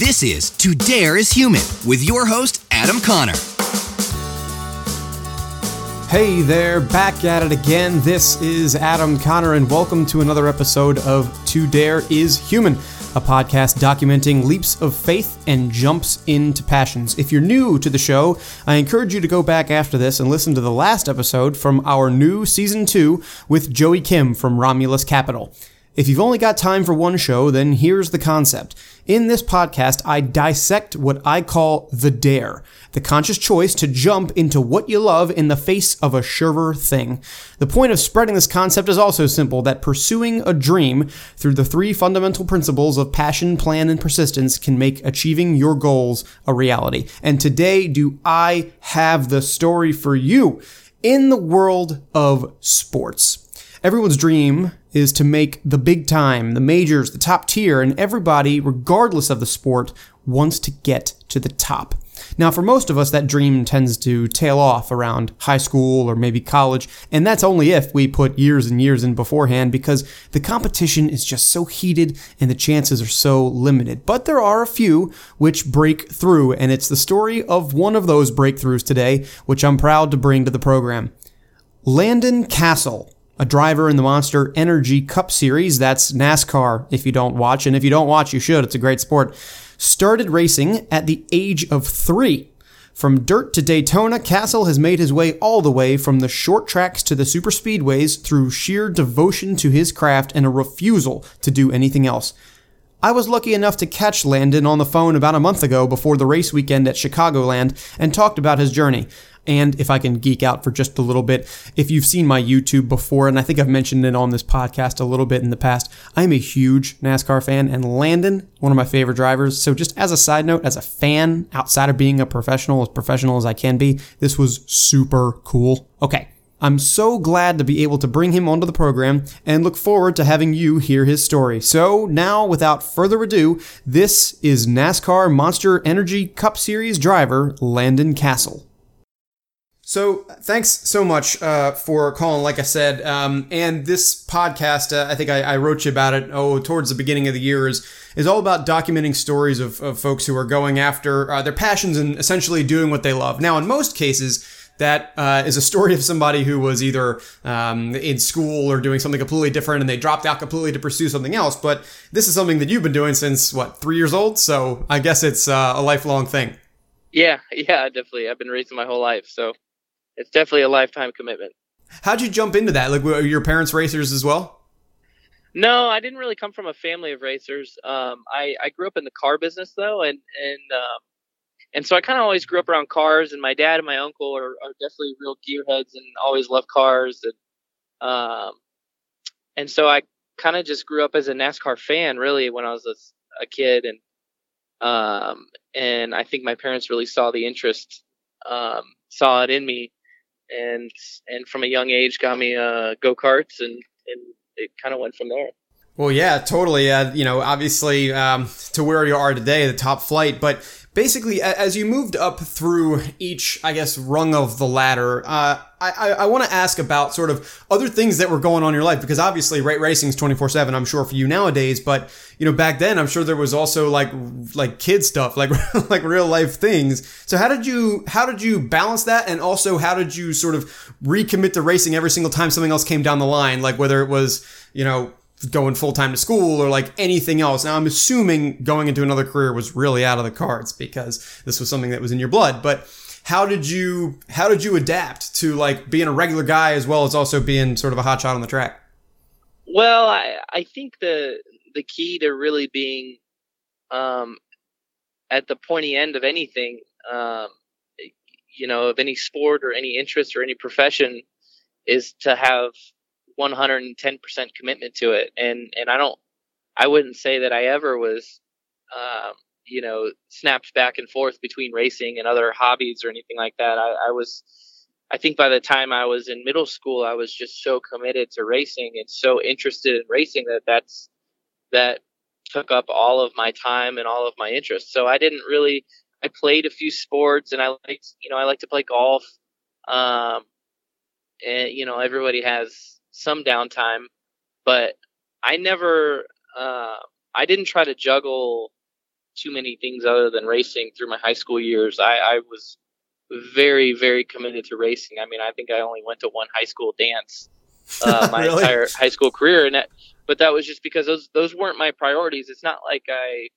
This is To Dare is Human with your host, Adam Connor. Hey there, back at it again. This is Adam Connor, and welcome to another episode of To Dare is Human, a podcast documenting leaps of faith and jumps into passions. If you're new to the show, I encourage you to go back after this and listen to the last episode from our new season two with Joey Kim from Romulus Capital. If you've only got time for one show, then here's the concept. In this podcast, I dissect what I call the dare, the conscious choice to jump into what you love in the face of a surer thing. The point of spreading this concept is also simple that pursuing a dream through the three fundamental principles of passion, plan, and persistence can make achieving your goals a reality. And today, do I have the story for you in the world of sports? Everyone's dream is to make the big time, the majors, the top tier, and everybody, regardless of the sport, wants to get to the top. Now, for most of us, that dream tends to tail off around high school or maybe college, and that's only if we put years and years in beforehand because the competition is just so heated and the chances are so limited. But there are a few which break through, and it's the story of one of those breakthroughs today, which I'm proud to bring to the program. Landon Cassill a driver in the Monster Energy Cup Series. That's NASCAR if you don't watch. And if you don't watch, you should. It's a great sport. Started racing at the age of three. From dirt to Daytona, Cassill has made his way all the way from the short tracks to the super speedways through sheer devotion to his craft and a refusal to do anything else. I was lucky enough to catch Landon on the phone about a month ago before the race weekend at Chicagoland and talked about his journey. And if I can geek out for just a little bit, if you've seen my YouTube before, and I think I've mentioned it on this podcast a little bit in the past, I'm a huge NASCAR fan, and Landon, one of my favorite drivers. So, just as a side note, as a fan, outside of being a professional, as professional as I can be, this was super cool. Okay. I'm so glad to be able to bring him onto the program and look forward to having you hear his story. So, now, without further ado, this is NASCAR Monster Energy Cup Series driver Landon Cassill. So thanks so much uh, for calling. Like I said, um, and this podcast, uh, I think I, I, wrote you about it. Oh, towards the beginning of the year is is all about documenting stories of, of folks who are going after uh, their passions and essentially doing what they love. Now, in most cases, that uh, is a story of somebody who was either um, in school or doing something completely different and they dropped out completely to pursue something else. But this is something that you've been doing since what three years old. So I guess it's uh, a lifelong thing. Yeah, yeah, definitely. I've been racing my whole life, so it's definitely a lifetime commitment. How'd you jump into that? Like, were your parents racers as well? No, I didn't really come from a family of racers. Um, I, I grew up in the car business though, and and um, and so I kind of always grew up around cars. And my dad and my uncle are, are definitely real gearheads and always love cars. And um, and so I kind of just grew up as a NASCAR fan, really, when I was a, a kid. And um, and I think my parents really saw the interest, um, saw it in me, and and from a young age got me uh, go karts, and and it kind of went from there. Well, yeah, totally. Uh, you know, obviously, um, to where you are today, the top flight. But basically, as you moved up through each, I guess, rung of the ladder, uh, I, I, want to ask about sort of other things that were going on in your life because obviously, racing is twenty four seven. I'm sure for you nowadays, but you know, back then, I'm sure there was also like like kid stuff, like like real life things. So how did you how did you balance that, and also how did you sort of recommit to racing every single time something else came down the line, like whether it was you know going full time to school or like anything else. Now, I'm assuming going into another career was really out of the cards because this was something that was in your blood. But how did you how did you adapt to like being a regular guy as well as also being sort of a hotshot on the track? Well, I I think the the key to really being um, at the pointy end of anything, um, you know, of any sport or any interest or any profession, is to have 110% commitment to it. And, and I don't, I wouldn't say that I ever was, um, you know, snapped back and forth between racing and other hobbies or anything like that. I, I was, I think by the time I was in middle school, I was just so committed to racing and so interested in racing that that's, that took up all of my time and all of my interest. So I didn't really, I played a few sports and I liked, you know, I like to play golf. Um, and, you know, everybody has some downtime, but I never, uh, I didn't try to juggle too many things other than racing through my high school years. I, I was very, very committed to racing. I mean, I think I only went to one high school dance uh, my really? entire high school career, and that, but that was just because those those weren't my priorities. It's not like I,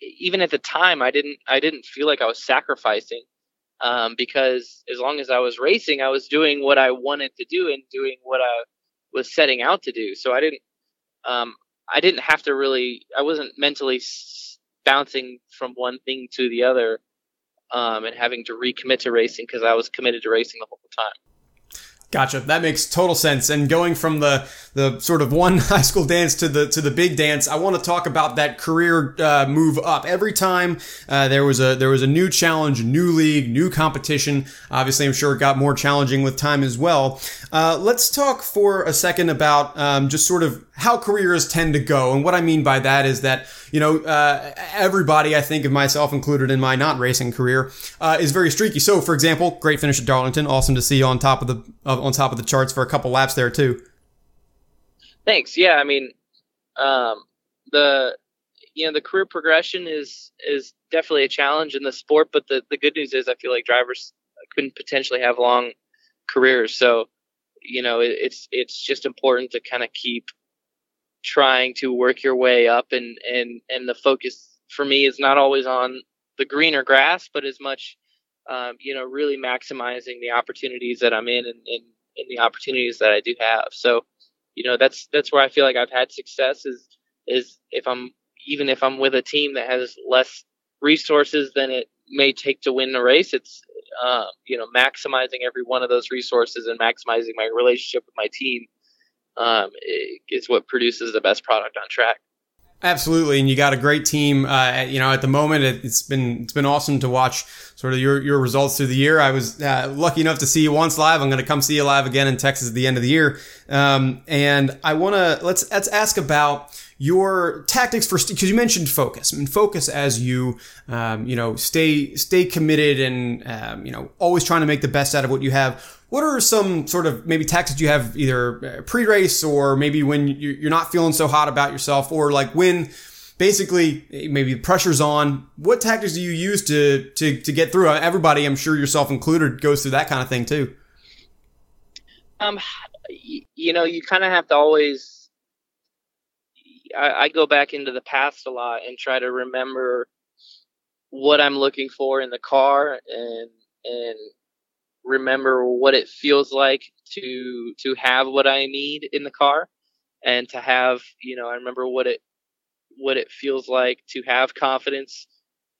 even at the time, I didn't I didn't feel like I was sacrificing, um, because as long as I was racing, I was doing what I wanted to do and doing what I was setting out to do. So I didn't, um, I didn't have to really, I wasn't mentally bouncing from one thing to the other um, and having to recommit to racing because I was committed to racing the whole time. Gotcha. That makes total sense. And going from the the sort of one high school dance to the to the big dance, I want to talk about that career uh, move up. Every time uh, there was a there was a new challenge, new league, new competition. Obviously, I'm sure it got more challenging with time as well. Uh, let's talk for a second about um, just sort of how careers tend to go. And what I mean by that is that you know uh, everybody, I think of myself included in my not racing career, uh, is very streaky. So, for example, great finish at Darlington. Awesome to see on top of the of on top of the charts for a couple laps there too. Thanks. Yeah, I mean, um, the you know the career progression is is definitely a challenge in the sport, but the the good news is I feel like drivers couldn't potentially have long careers, so you know it, it's it's just important to kind of keep trying to work your way up and and and the focus for me is not always on the greener grass but as much um, you know, really maximizing the opportunities that I'm in and, and, and the opportunities that I do have. So, you know, that's that's where I feel like I've had success is is if I'm even if I'm with a team that has less resources than it may take to win the race, it's uh, you know maximizing every one of those resources and maximizing my relationship with my team um, is what produces the best product on track. Absolutely, and you got a great team. Uh, you know, at the moment, it, has been it's been awesome to watch sort of your your results through the year. I was uh, lucky enough to see you once live. I'm going to come see you live again in Texas at the end of the year. Um, and I want to let's let's ask about your tactics for because you mentioned focus and focus as you um, you know stay stay committed and um, you know always trying to make the best out of what you have what are some sort of maybe tactics you have either uh, pre-race or maybe when you're not feeling so hot about yourself or like when basically maybe the pressure's on what tactics do you use to to, to get through? Everybody i'm sure yourself included goes through that kind of thing too. Um you know you kind of have to always I, I go back into the past a lot and try to remember what i'm looking for in the car and and remember what it feels like to to have what I need in the car and to have you know I remember what it what it feels like to have confidence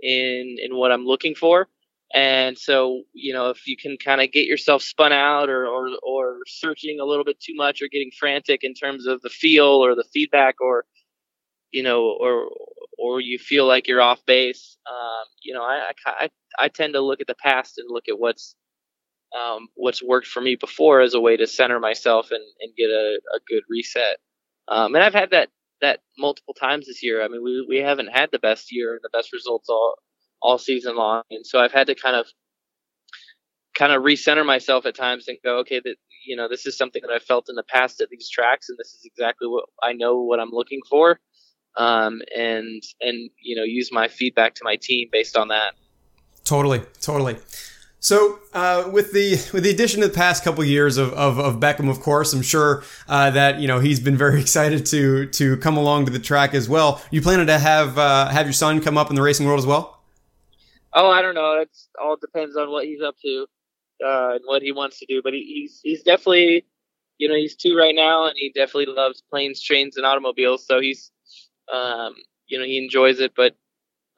in in what I'm looking for. And so you know if you can kind of get yourself spun out or, or or searching a little bit too much or getting frantic in terms of the feel or the feedback or you know or or you feel like you're off base um, you know I, I I tend to look at the past and look at what's um, what's worked for me before as a way to center myself and, and get a, a good reset. Um, and I've had that that multiple times this year. I mean, we we haven't had the best year and the best results all all season long, and so I've had to kind of kind of recenter myself at times and go, okay, that you know, this is something that I felt in the past at these tracks, and this is exactly what I know what I'm looking for, um, and and you know, use my feedback to my team based on that. Totally, totally. So, uh, with the with the addition of the past couple years of, of, of, Beckham, of course, I'm sure uh, that you know he's been very excited to to come along to the track as well. You planning to have uh, have your son come up in the racing world as well? Oh, I don't know. It all depends on what he's up to uh, and what he wants to do. But he, he's he's definitely you know he's two right now, and he definitely loves planes, trains, and automobiles. So he's um, you know he enjoys it, but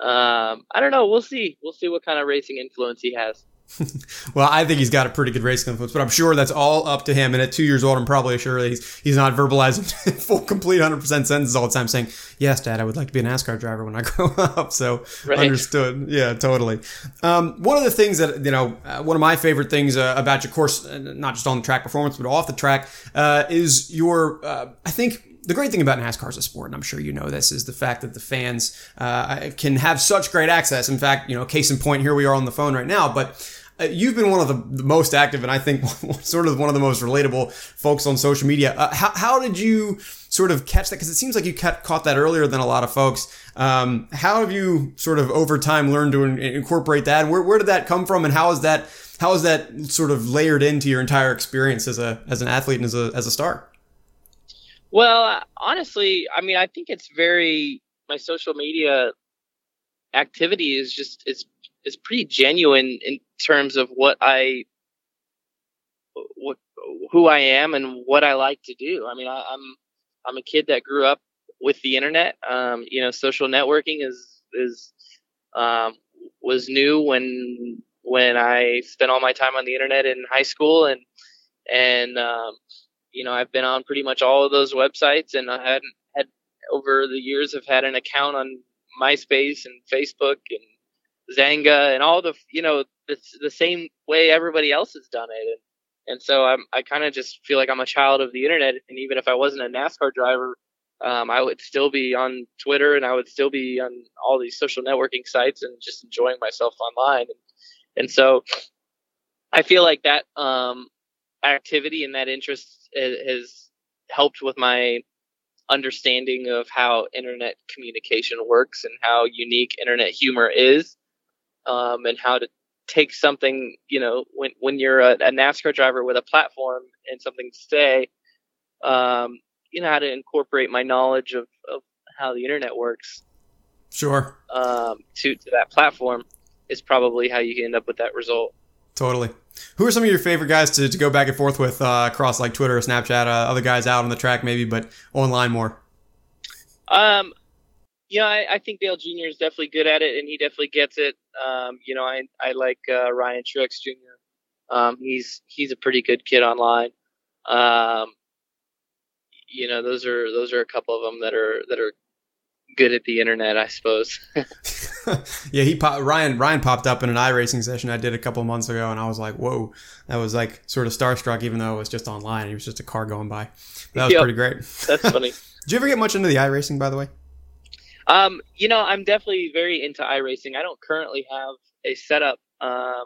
um, I don't know. We'll see. We'll see what kind of racing influence he has. well, I think he's got a pretty good race influence, but I'm sure that's all up to him. And at two years old, I'm probably sure he's he's not verbalizing full, complete, 100 percent sentences all the time, saying, "Yes, Dad, I would like to be a NASCAR driver when I grow up." So right. understood. Yeah, totally. Um, one of the things that you know, uh, one of my favorite things uh, about your course, uh, not just on the track performance, but off the track, uh, is your. Uh, I think the great thing about NASCAR as a sport, and I'm sure you know this, is the fact that the fans uh, can have such great access. In fact, you know, case in point, here we are on the phone right now, but you've been one of the, most active and I think sort of one of the most relatable folks on social media. Uh, how, how did you sort of catch that? Because it seems like you caught that earlier than a lot of folks. Um, how have you sort of over time learned to incorporate that? Where, where did that come from, and how is that how is that sort of layered into your entire experience as a as an athlete and as a as a star? Well, honestly, I mean, I think it's very my social media activity is just is is pretty genuine in terms of what I what who I am and what I like to do. I mean, I, am I'm, I'm a kid that grew up with the internet. Um, you know, social networking is is um, was new when when I spent all my time on the internet in high school, and and um, you know, I've been on pretty much all of those websites, and I hadn't had over the years have had an account on MySpace and Facebook and Xanga and all the you know the, the same way everybody else has done it, and and so I'm I kind of just feel like I'm a child of the internet, and even if I wasn't a NASCAR driver, um, I would still be on Twitter and I would still be on all these social networking sites and just enjoying myself online, and, and so I feel like that um, activity and that interest has helped with my understanding of how internet communication works and how unique internet humor is um, and how to take something you know when when you're a, a NASCAR driver with a platform and something to say um, you know how to incorporate my knowledge of, of how the internet works sure um, to, to that platform is probably how you end up with that result Totally. Who are some of your favorite guys to, to go back and forth with uh, across like Twitter or Snapchat? Uh, other guys out on the track maybe, but online more. Um, you know, I, I think Dale Jr. is definitely good at it, and he definitely gets it. Um, you know, I I like uh, Ryan Truex Jr. Um, he's he's a pretty good kid online. Um, you know, those are those are a couple of them that are that are good at the internet, I suppose. yeah, he pop, Ryan Ryan popped up in an iRacing session I did a couple months ago, and I was like, "Whoa!" That was like sort of starstruck, even though it was just online. He was just a car going by. That was yep, pretty great. That's funny. did you ever get much into the iRacing, by the way? Um, you know, I'm definitely very into iRacing. I don't currently have a setup, um,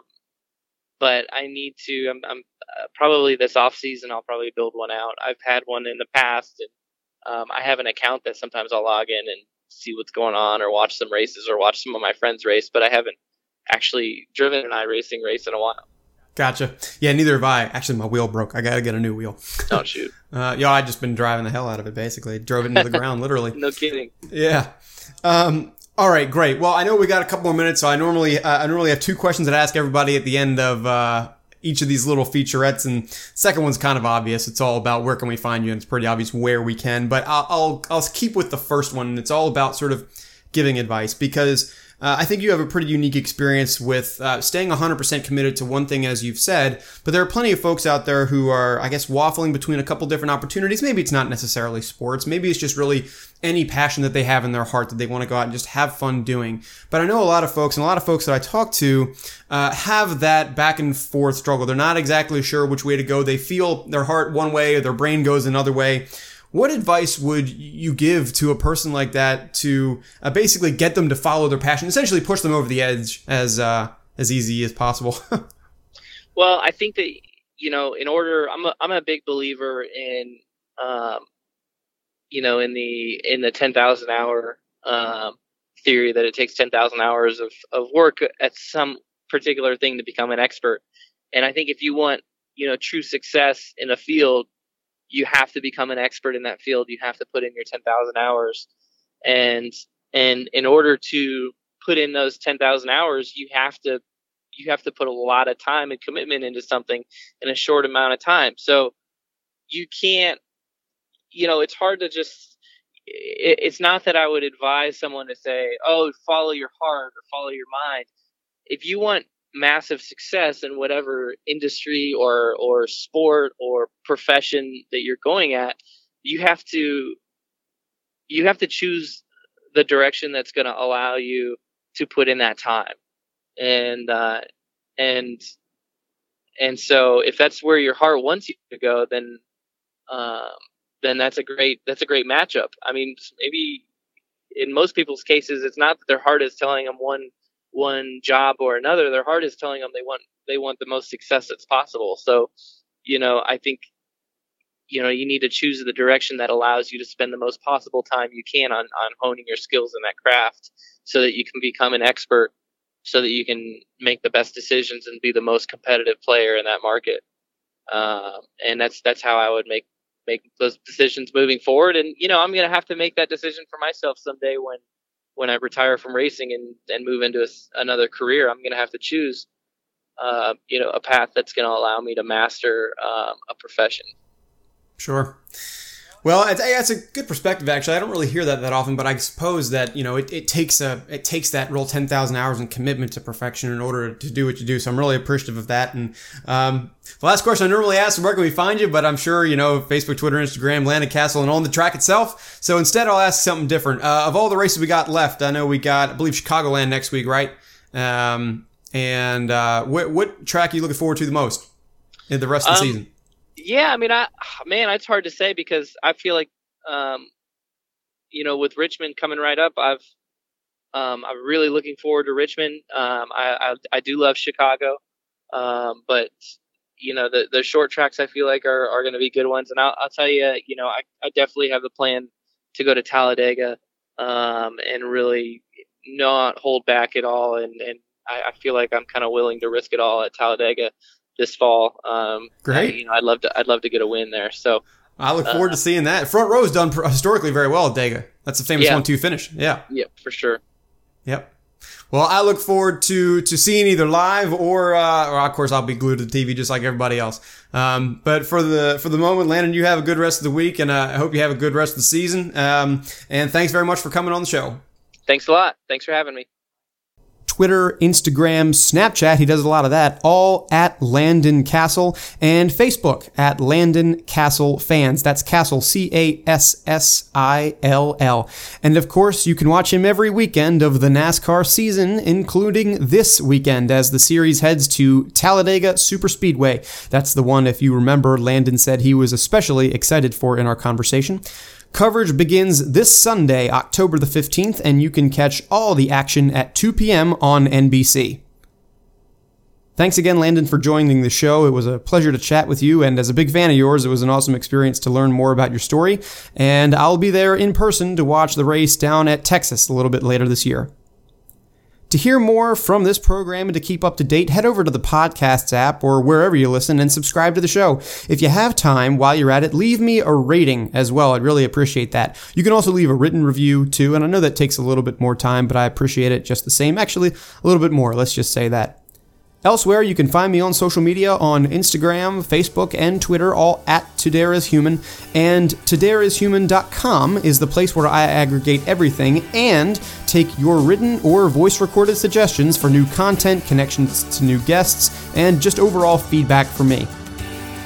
but I need to. I'm, I'm uh, probably this off season. I'll probably build one out. I've had one in the past, and um, I have an account that sometimes I'll log in and see what's going on or watch some races or watch some of my friends race, but I haven't actually driven an iRacing race in a while. Gotcha. Yeah, neither have I. Actually, my wheel broke. I got to get a new wheel. Oh, shoot. uh, yeah, I just been driving the hell out of it, basically. Drove it into the ground, literally. no kidding. Yeah. Um, all right, great. Well, I know we got a couple more minutes, so I normally uh, I normally have two questions that I ask everybody at the end of uh, each of these little featurettes. And second one's kind of obvious. It's all about where can we find you, and it's pretty obvious where we can. But I'll I'll, I'll keep with the first one, and it's all about sort of giving advice because uh, I think you have a pretty unique experience with uh, staying 100% committed to one thing, as you've said. But there are plenty of folks out there who are, I guess, waffling between a couple different opportunities. Maybe it's not necessarily sports. Maybe it's just really any passion that they have in their heart that they want to go out and just have fun doing. But I know a lot of folks, and a lot of folks that I talk to, uh, have that back and forth struggle. They're not exactly sure which way to go. They feel their heart one way, or their brain goes another way. What advice would you give to a person like that to uh, basically get them to follow their passion, essentially push them over the edge as uh, as easy as possible? well, I think that you know, in order, I'm a, I'm a big believer in, um, you know, in the in the ten thousand hour um, theory that it takes ten thousand hours of of work at some particular thing to become an expert. And I think if you want, you know, true success in a field, you have to become an expert in that field. You have to put in your 10,000 hours. And, and in order to put in those 10,000 hours, you have to, you have to put a lot of time and commitment into something in a short amount of time. So you can't, you know, it's hard to just, it's not that I would advise someone to say, oh, follow your heart or follow your mind. If you want massive success in whatever industry or or sport or profession that you're going at you have to you have to choose the direction that's going to allow you to put in that time. And uh, and and so if that's where your heart wants you to go then um, then that's a great that's a great matchup. I mean maybe in most people's cases it's not that their heart is telling them one one job or another, their heart is telling them they want they want the most success that's possible. So, you know, I think you know you need to choose the direction that allows you to spend the most possible time you can on on honing your skills in that craft so that you can become an expert so that you can make the best decisions and be the most competitive player in that market uh, and that's that's how i would make make those decisions moving forward and you know i'm going to have to make that decision for myself someday when when i retire from racing and and move into a, another career i'm going to have to choose uh, you know a path that's going to allow me to master um, a profession Sure. Well, that's a good perspective. Actually, I don't really hear that that often, but I suppose that you know it, it takes a it takes that real ten thousand hours and commitment to perfection in order to do what you do. So I'm really appreciative of that. And um, the last question I normally ask: is Where can we find you? But I'm sure you know Facebook, Twitter, Instagram, Landon Cassill, and on the track itself. So instead, I'll ask something different. Uh, of all the races we got left, I know we got I believe Chicagoland next week, right? Um, and uh, what what track are you looking forward to the most in the rest of the um, season? Yeah, I mean, I man, it's hard to say because I feel like, um, you know, with Richmond coming right up, I've um, I'm really looking forward to Richmond. Um, I, I, I do love Chicago, um, but you know the the short tracks I feel like are, are going to be good ones. And I'll, I'll tell you, you know, I, I definitely have the plan to go to Talladega um, and really not hold back at all. And and I, I feel like I'm kind of willing to risk it all at Talladega this fall. Um, Great. I, you know, I'd love to. I'd love to get a win there. So I look forward uh, to seeing that. Front row has done historically very well at Dega. That's a famous yeah. one-two finish. Yeah. Yep, for sure. Yep. Well, I look forward to to seeing either live or, uh, or of course I'll be glued to the TV just like everybody else. Um, but for the for the moment, Landon, you have a good rest of the week, and uh, I hope you have a good rest of the season. Um, and thanks very much for coming on the show. Thanks a lot. Thanks for having me. Twitter, Instagram, Snapchat. He does a lot of that, all at Landon Cassill, and Facebook at Landon Cassill Fans. That's Cassill, C A S S I L L. And of course, you can watch him every weekend of the NASCAR season, including this weekend as the series heads to Talladega Superspeedway. That's the one, if you remember, Landon said he was especially excited for in our conversation. Coverage begins this Sunday, October the 15th, and you can catch all the action at 2 p.m. on NBC. Thanks again, Landon, for joining the show. It was a pleasure to chat with you, and as a big fan of yours, it was an awesome experience to learn more about your story. And I'll be there in person to watch the race down at Texas a little bit later this year. To hear more from this program and to keep up to date, head over to the Podcasts app or wherever you listen and subscribe to the show. If you have time while you're at it, leave me a rating as well. I'd really appreciate that. You can also leave a written review too, and I know that takes a little bit more time, but I appreciate it just the same. Actually, a little bit more. Let's just say that. Elsewhere, you can find me on social media on Instagram, Facebook, and Twitter, all at ToDareIsHuman. And ToDareIsHuman.com is the place where I aggregate everything and take your written or voice recorded suggestions for new content, connections to new guests, and just overall feedback for me.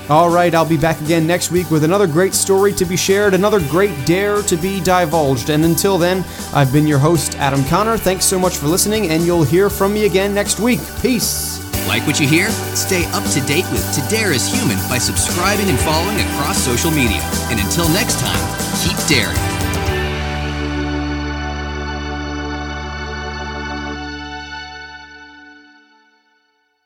All right, I'll be back again next week with another great story to be shared, another great dare to be divulged. And until then, I've been your host, Adam Connor. Thanks so much for listening, and you'll hear from me again next week. Peace. Like what you hear? Stay up to date with To Dare is Human by subscribing and following across social media. And until next time, keep daring.